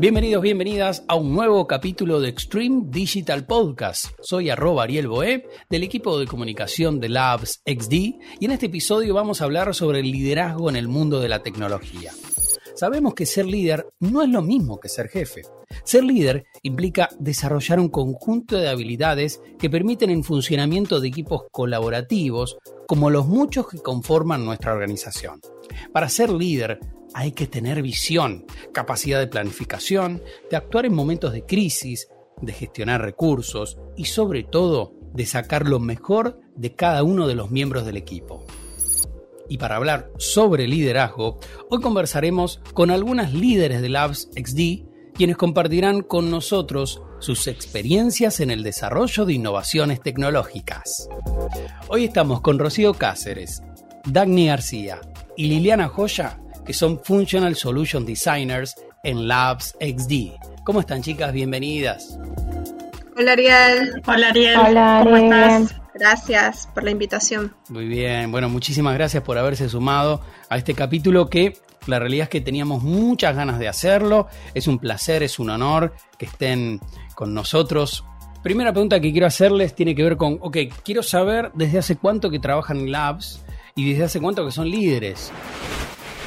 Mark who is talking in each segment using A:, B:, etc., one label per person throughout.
A: Bienvenidos, bienvenidas a un nuevo capítulo de Extreme Digital Podcast. Soy arroba Ariel Boeb del equipo de comunicación de Labs XD y en este episodio vamos a hablar sobre el liderazgo en el mundo de la tecnología. Sabemos que ser líder no es lo mismo que ser jefe. Ser líder implica desarrollar un conjunto de habilidades que permiten el funcionamiento de equipos colaborativos como los muchos que conforman nuestra organización. Para ser líder hay que tener visión, capacidad de planificación, de actuar en momentos de crisis, de gestionar recursos y sobre todo de sacar lo mejor de cada uno de los miembros del equipo. Y para hablar sobre liderazgo, hoy conversaremos con algunas líderes de Labs XD, quienes compartirán con nosotros sus experiencias en el desarrollo de innovaciones tecnológicas. Hoy estamos con Rocío Cáceres, Dagny García y Liliana Joya que son Functional Solution Designers en Labs XD. ¿Cómo están chicas? Bienvenidas.
B: Hola Ariel.
C: Hola Ariel.
B: Hola, ¿Cómo estás? Gracias por la invitación.
A: Muy bien, bueno, muchísimas gracias por haberse sumado a este capítulo que la realidad es que teníamos muchas ganas de hacerlo. Es un placer, es un honor que estén con nosotros. Primera pregunta que quiero hacerles tiene que ver con, ok, quiero saber desde hace cuánto que trabajan en Labs y desde hace cuánto que son líderes.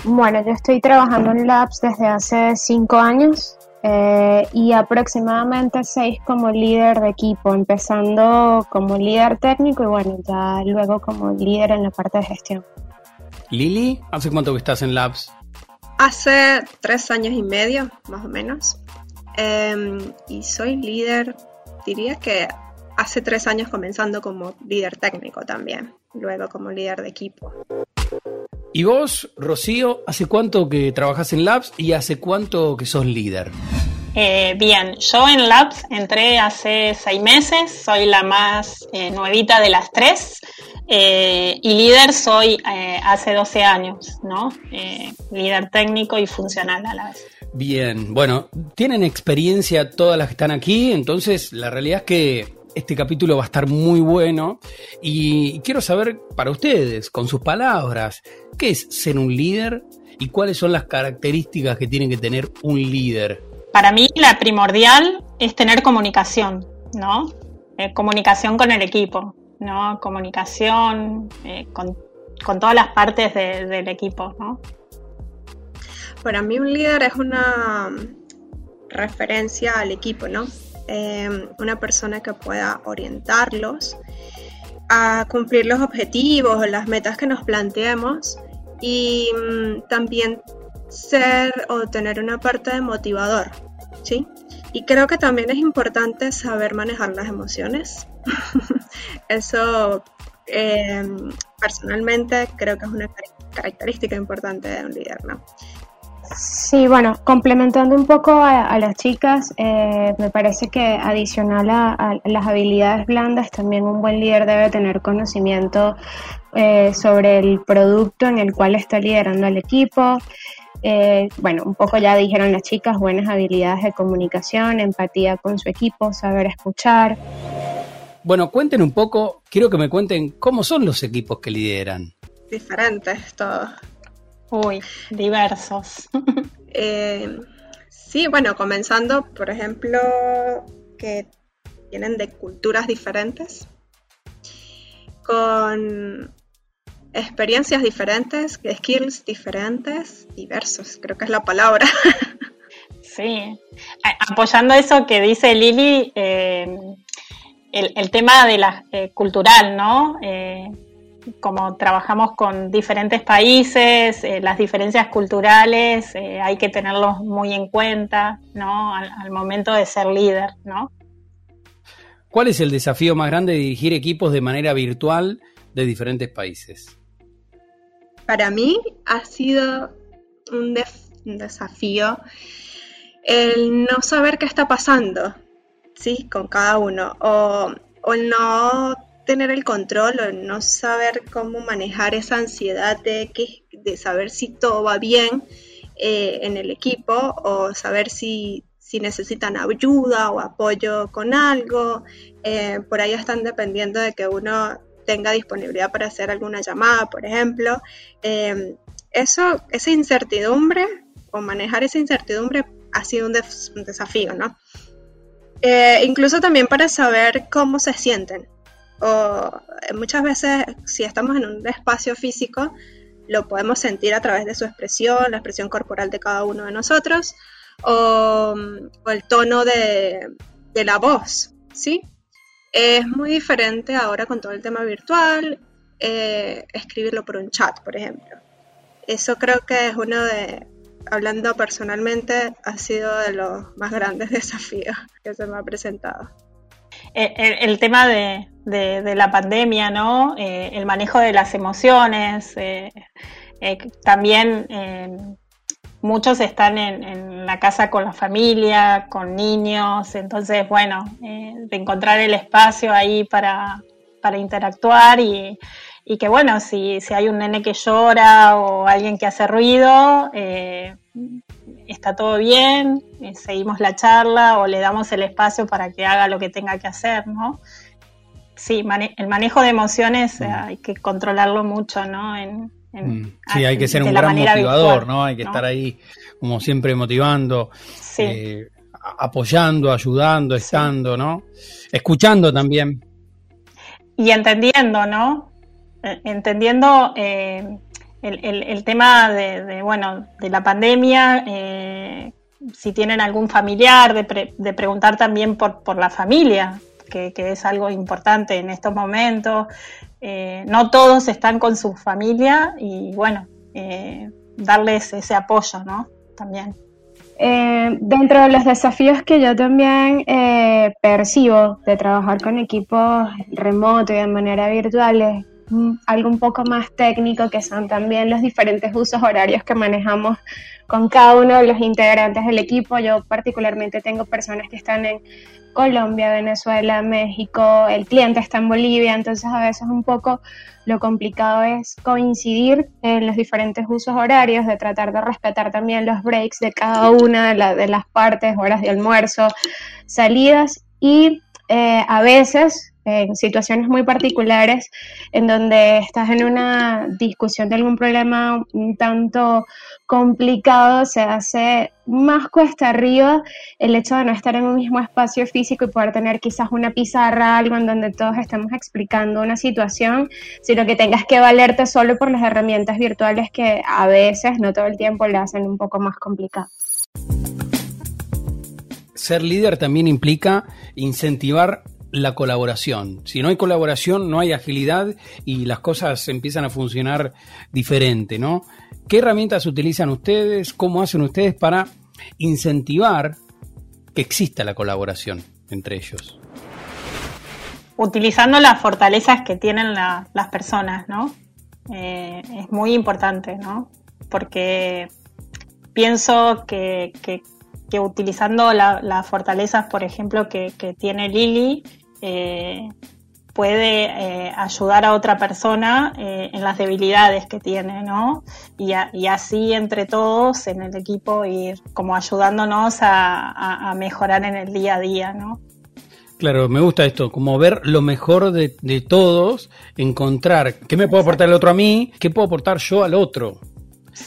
C: Bueno, yo estoy trabajando en Labs desde hace cinco años eh, y aproximadamente seis como líder de equipo, empezando como líder técnico y bueno, ya luego como líder en la parte de gestión.
A: Lili, ¿hace cuánto que estás en Labs?
B: Hace tres años y medio, más o menos. Em, y soy líder, diría que hace tres años comenzando como líder técnico también, luego como líder de equipo.
A: ¿Y vos, Rocío, hace cuánto que trabajas en Labs y hace cuánto que sos líder?
D: Eh, bien, yo en Labs entré hace seis meses, soy la más eh, nuevita de las tres eh, y líder soy hace 12 años, ¿no? líder técnico y funcional a la vez.
A: Bien, bueno, tienen experiencia todas las que están aquí, entonces la realidad es que este capítulo va a estar muy bueno y quiero saber para ustedes, con sus palabras, ¿qué es ser un líder y cuáles son las características que tiene que tener un líder?
D: Para mí la primordial es tener comunicación, ¿no? Eh, comunicación con el equipo, ¿no? Comunicación eh, con, todas las partes del equipo, ¿no?
B: Para mí un líder es una referencia al equipo, ¿no? Em, una persona que pueda orientarlos a cumplir los objetivos o las metas que nos planteemos y mm, también ser o tener una parte de motivador, ¿sí? Y creo que también es importante saber manejar las emociones. Eso em, personalmente creo que es una característica importante de un líder.
C: Sí, bueno, complementando un poco a, las chicas, eh, me parece que adicional a, las habilidades blandas, también un buen líder debe tener conocimiento eh, sobre el producto en el cual está liderando el equipo. Eh, bueno, un poco ya dijeron las chicas, buenas habilidades de comunicación, empatía con su equipo, saber escuchar.
A: Bueno, cuenten un poco, quiero que me cuenten cómo son los equipos que lideran.
B: Diferentes todos.
D: Uy, diversos.
B: Eh, sí, bueno, comenzando, por ejemplo, que vienen de culturas diferentes, con experiencias diferentes, skills diferentes, diversos, creo que es la palabra.
D: Sí, apoyando eso que dice Lili, eh, el, tema de la eh, cultural, ¿no? Como trabajamos con diferentes países, eh, las diferencias culturales eh, hay que tenerlos muy en cuenta, ¿no? Al, momento de ser líder, ¿no?
A: ¿Cuál es el desafío más grande de dirigir equipos de manera virtual de diferentes países?
B: Para mí ha sido un, desafío el no saber qué está pasando, ¿sí? Con cada uno, o, o no tener el control o no saber cómo manejar esa ansiedad de, que, de saber si todo va bien eh, en el equipo o saber si, si, necesitan ayuda o apoyo con algo. Eh, por ahí están dependiendo de que uno tenga disponibilidad para hacer alguna llamada, por ejemplo. Eh, eso, esa incertidumbre o manejar esa incertidumbre ha sido un, desafío, ¿no? Eh, incluso también para saber cómo se sienten. O muchas veces, si estamos en un espacio físico, lo podemos sentir a través de su expresión, la expresión corporal de cada uno de nosotros, o, el tono de, de la voz, ¿sí? Es muy diferente ahora con todo el tema virtual, eh, escribirlo por un chat, por ejemplo. Eso creo que es uno de, hablando personalmente, ha sido de los más grandes desafíos que se me ha presentado.
D: Eh, el, tema de, la pandemia, ¿no? Eh, el manejo de las emociones, también muchos están en, la casa con la familia, con niños, entonces, bueno, de encontrar el espacio ahí para, para interactuar y, que bueno, si, si hay un nene que llora o alguien que hace ruido, eh, está todo bien, eh, seguimos la charla o le damos el espacio para que haga lo que tenga que hacer, ¿no? Sí, el manejo de emociones eh, mm. hay que controlarlo mucho, ¿no? En,
A: mm. sí, hay que ser un gran motivador, ¿no? Hay que estar ahí como siempre motivando, apoyando, ayudando, estando, ¿no? Escuchando también.
D: Y entendiendo, ¿no? Eh, entendiendo eh, el, tema de, bueno, de la pandemia, eh, si tienen algún familiar, de, preguntar también por, por la familia, que, es algo importante en estos momentos. no todos están con su familia y bueno, darles ese apoyo, ¿no? También.
C: dentro de los desafíos que yo también percibo de trabajar con equipos remotos y de manera virtual algo un poco más técnico, que son también los diferentes usos horarios que manejamos con cada uno de los integrantes del equipo. Yo particularmente tengo personas que están en Colombia, Venezuela, México, el cliente está en Bolivia, entonces a veces un poco lo complicado es coincidir en los diferentes usos horarios, de tratar de respetar también los breaks de cada una de, las partes, horas de almuerzo, salidas y eh, a veces en situaciones muy particulares en donde estás en una discusión de algún problema un tanto complicado, se hace más cuesta arriba el hecho de no estar en un mismo espacio físico y poder tener quizás una pizarra, algo en donde todos estemos explicando una situación, sino que tengas que valerte solo por las herramientas virtuales que a veces, no todo el tiempo, le hacen un poco más complicado.
A: Ser líder también implica incentivar la colaboración. Si no hay colaboración, no hay agilidad y las cosas empiezan a funcionar diferente, ¿no? ¿Qué herramientas utilizan ustedes? ¿Cómo hacen ustedes para incentivar que exista la colaboración entre ellos?
D: Utilizando las fortalezas que tienen las personas, ¿no? Eh, es muy importante, ¿no? Porque pienso que, utilizando las fortalezas, por ejemplo, que, que tiene Lili, eh, puede eh, ayudar a otra persona eh, en las debilidades que tiene, ¿no? Y, así entre todos en el equipo ir como ayudándonos a, mejorar en el día a día, ¿no?
A: Claro, me gusta esto, como ver lo mejor de, todos, encontrar qué me puedo aportar el otro a mí, qué puedo aportar yo al otro.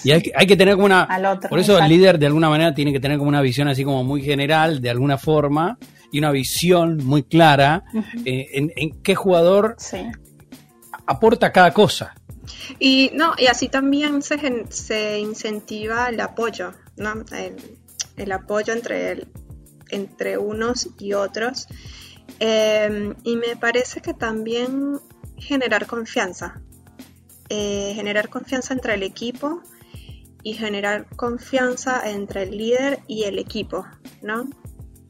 A: Y hay, que tener como una... por eso el líder de alguna manera tiene que tener como una visión así como muy general, de alguna forma, y una visión muy clara eh, en, qué jugador aporta cada cosa.
B: Y no, y así también se, se incentiva el apoyo, ¿no? El, apoyo entre, entre unos y otros. Em, y me parece que también generar confianza. Eh, generar confianza entre el equipo y generar confianza entre el líder y el equipo, ¿no?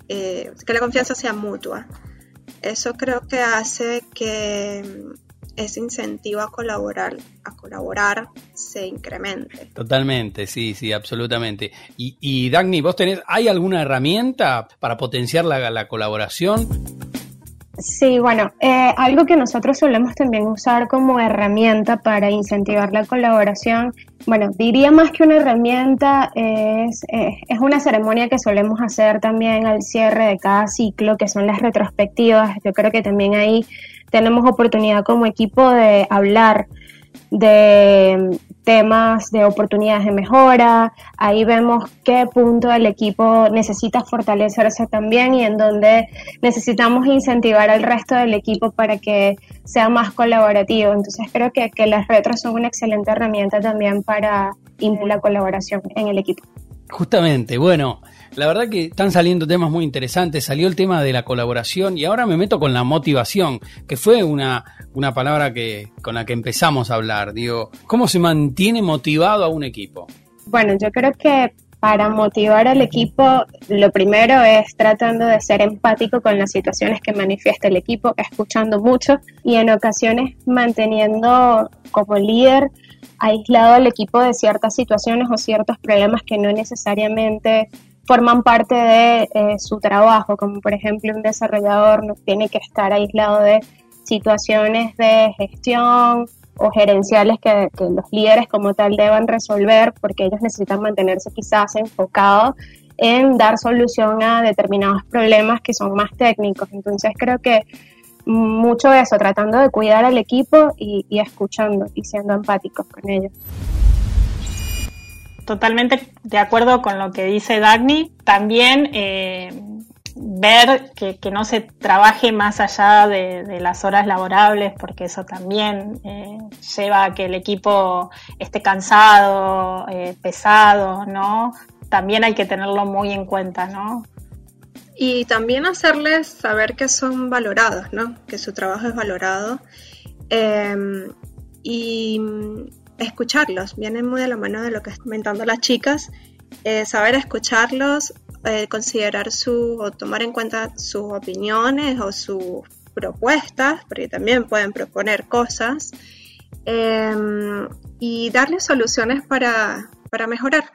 B: Eh, que la confianza sea mutua. Eso creo que hace que mm, ese incentivo a colaborar, a colaborar se incremente.
A: Totalmente, sí, sí, absolutamente. Y, y Dagny, ¿vos tenés, hay alguna herramienta para potenciar la, colaboración?
C: Sí, bueno, eh, algo que nosotros solemos también usar como herramienta para incentivar la colaboración bueno, diría más que una herramienta, es, eh, es, una ceremonia que solemos hacer también al cierre de cada ciclo, que son las retrospectivas. Yo creo que también ahí tenemos oportunidad como equipo de hablar de temas de oportunidades de mejora, ahí vemos qué punto el equipo necesita fortalecerse también y en donde necesitamos incentivar al resto del equipo para que sea más colaborativo. Entonces creo que, que las retros son una excelente herramienta también para la colaboración en el equipo.
A: Justamente, bueno, la verdad que están saliendo temas muy interesantes. Salió el tema de la colaboración y ahora me meto con la motivación, que fue una, una palabra que, con la que empezamos a hablar. Digo, ¿cómo se mantiene motivado a un equipo?
C: Bueno, yo creo que para motivar al equipo, lo primero es tratando de ser empático con las situaciones que manifiesta el equipo, escuchando mucho y en ocasiones manteniendo como líder aislado al equipo de ciertas situaciones o ciertos problemas que no necesariamente forman parte de eh, su trabajo, como por ejemplo un desarrollador no tiene que estar aislado de situaciones de gestión o gerenciales que, los líderes como tal deban resolver porque ellos necesitan mantenerse quizás enfocados en dar solución a determinados problemas que son más técnicos. Entonces creo que mucho eso, tratando de cuidar al equipo y, escuchando y siendo empáticos con ellos.
D: Totalmente de acuerdo con lo que dice Dagny. También eh, ver que, no se trabaje más allá de, las horas laborables, porque eso también eh, lleva a que el equipo esté cansado, eh, pesado, ¿no? También hay que tenerlo muy en cuenta, ¿no?
B: Y también hacerles saber que son valorados, ¿no? Que su trabajo es valorado. Em, y escucharlos, viene muy de la mano de lo que están comentando las chicas. Eh, saber escucharlos, eh, considerar su o tomar en cuenta sus opiniones o sus propuestas, porque también pueden proponer cosas, em, y darles soluciones para, para mejorar.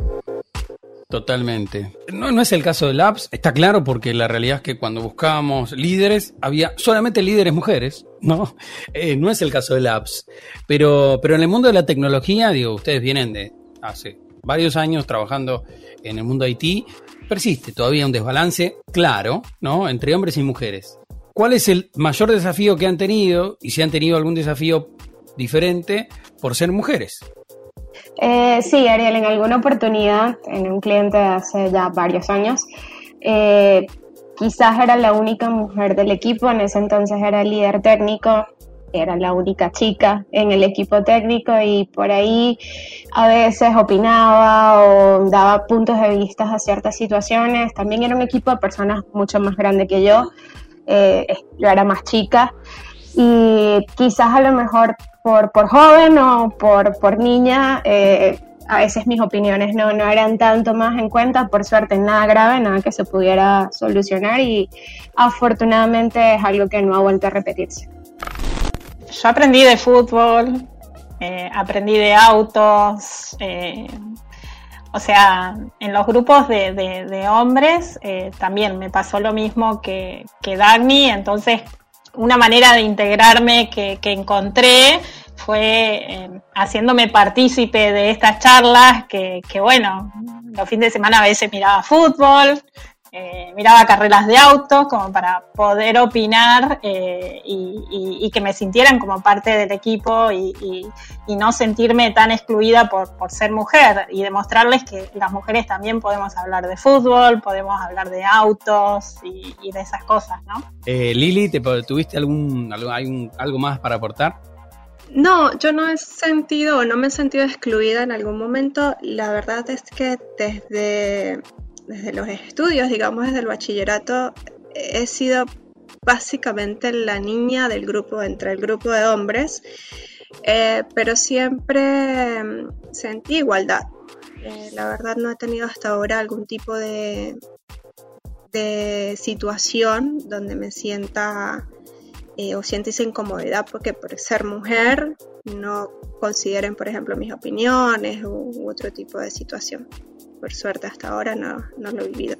A: Totalmente. No, no es el caso de Labs, está claro porque la realidad es que cuando buscábamos líderes había solamente líderes mujeres, ¿no? Eh, no es el caso de Labs. Pero, pero en el mundo de la tecnología, digo, ustedes vienen de hace varios años trabajando en el mundo IT, persiste todavía un desbalance claro, ¿no? Entre hombres y mujeres. ¿Cuál es el mayor desafío que han tenido y si han tenido algún desafío diferente por ser mujeres?
C: Eh, sí, Ariel, en alguna oportunidad, en un cliente hace ya varios años, eh, quizás era la única mujer del equipo, en ese entonces era el líder técnico, era la única chica en el equipo técnico y por ahí a veces opinaba o daba puntos de vista a ciertas situaciones. También era un equipo de personas mucho más grande que yo, eh, yo era más chica y quizás a lo mejor por, por joven o por, por niña, eh, a veces mis opiniones no, no eran tanto más en cuenta, por suerte nada grave, nada que se pudiera solucionar y afortunadamente es algo que no ha vuelto a repetirse.
D: Yo aprendí de fútbol, eh, aprendí de autos, eh, o sea, en los grupos de, de, hombres también me pasó lo mismo que, que Dagny, entonces una manera de integrarme que, encontré fue eh, haciéndome partícipe de estas charlas que, bueno, los fines de semana a veces miraba fútbol, eh, miraba carreras de autos como para poder opinar eh, y, que me sintieran como parte del equipo y, no sentirme tan excluida por, ser mujer y demostrarles que las mujeres también podemos hablar de fútbol, podemos hablar de autos y, de esas cosas, ¿no?
A: Eh, Lili, ¿te, ¿tuviste algún, algo, algo más para aportar?
B: No, yo no he sentido, no me he sentido excluida en algún momento. La verdad es que desde desde los estudios, digamos desde el bachillerato, he sido básicamente la niña del grupo, entre el grupo de hombres, eh, pero siempre mm, sentí igualdad. Eh, la verdad no he tenido hasta ahora algún tipo de, de situación donde me sienta eh, o sienta incomodidad porque por ser mujer no consideren, por ejemplo, mis opiniones u otro tipo de situación por suerte hasta ahora no, no lo he vivido.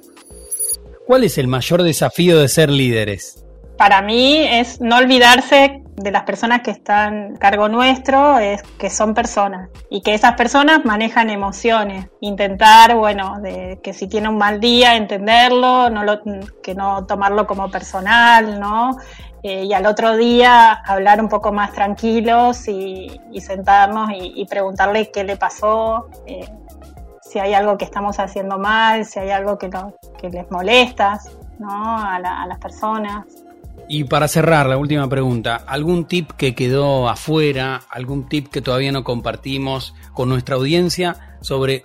A: ¿Cuál es el mayor desafío de ser líderes?
D: Para mí es no olvidarse de las personas que están a cargo nuestro es que son personas y que esas personas manejan emociones. Intentar, bueno, de que si tiene un mal día, entenderlo, no lo, que no tomarlo como personal, ¿no? Eh, y al otro día hablar un poco más tranquilos y, sentarnos y, preguntarle qué le pasó, eh, si hay algo que estamos haciendo mal, si hay algo que, les molesta a las personas.
A: Y para cerrar, la última pregunta, ¿algún tip que quedó afuera, algún tip que todavía no compartimos con nuestra audiencia sobre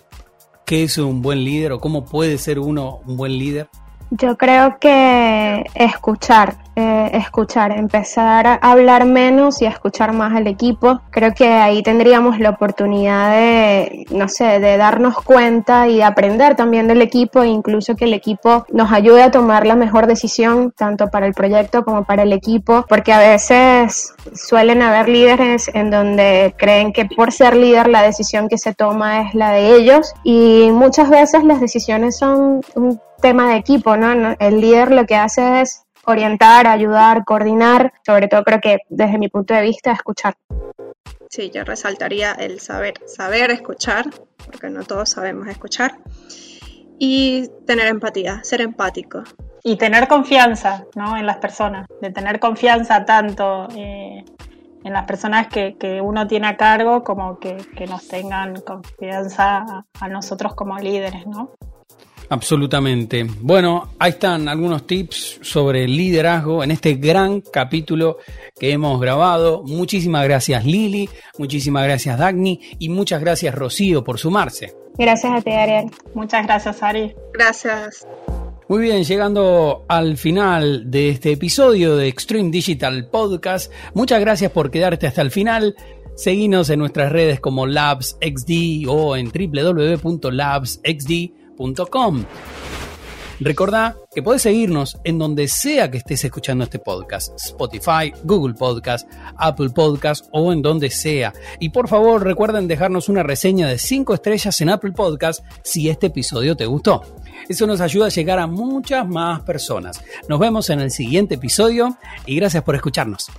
A: qué es un buen líder o cómo puede ser uno un buen líder?
C: Yo creo que escuchar, eh, escuchar, empezar a hablar menos y a escuchar más al equipo. Creo que ahí tendríamos la oportunidad de, no sé, de darnos cuenta y de aprender también del equipo e incluso que el equipo nos ayude a tomar la mejor decisión, tanto para el proyecto como para el equipo, porque a veces suelen haber líderes en donde creen que por ser líder la decisión que se toma es la de ellos y muchas veces las decisiones son un tema de equipo, ¿no? El líder lo que hace es orientar, ayudar, coordinar, sobre todo creo que desde mi punto de vista escuchar.
B: Sí, yo resaltaría el saber, saber escuchar, porque no todos sabemos escuchar, y tener empatía, ser empático.
D: Y tener confianza ¿no? en las personas, de tener confianza tanto eh, en las personas que, uno tiene a cargo como que, nos tengan confianza a, a nosotros como líderes, ¿no?
A: Absolutamente. Bueno, ahí están algunos tips sobre el liderazgo en este gran capítulo que hemos grabado. Muchísimas gracias Lili, muchísimas gracias Dagny y muchas gracias Rocío por sumarse.
C: Gracias a ti Ariel.
D: Muchas gracias Ari.
B: Gracias.
A: Muy bien, llegando al final de este episodio de Extreme Digital Podcast. Muchas gracias por quedarte hasta el final. Seguinos en nuestras redes como LabsXD o en www.labsxd.com Recordá que podés seguirnos en donde sea que estés escuchando este podcast, Spotify, Google Podcast, Apple Podcast o en donde sea. Y por favor recuerden dejarnos una reseña de 5 estrellas en Apple Podcast si este episodio te gustó. Eso nos ayuda a llegar a muchas más personas. Nos vemos en el siguiente episodio y gracias por escucharnos.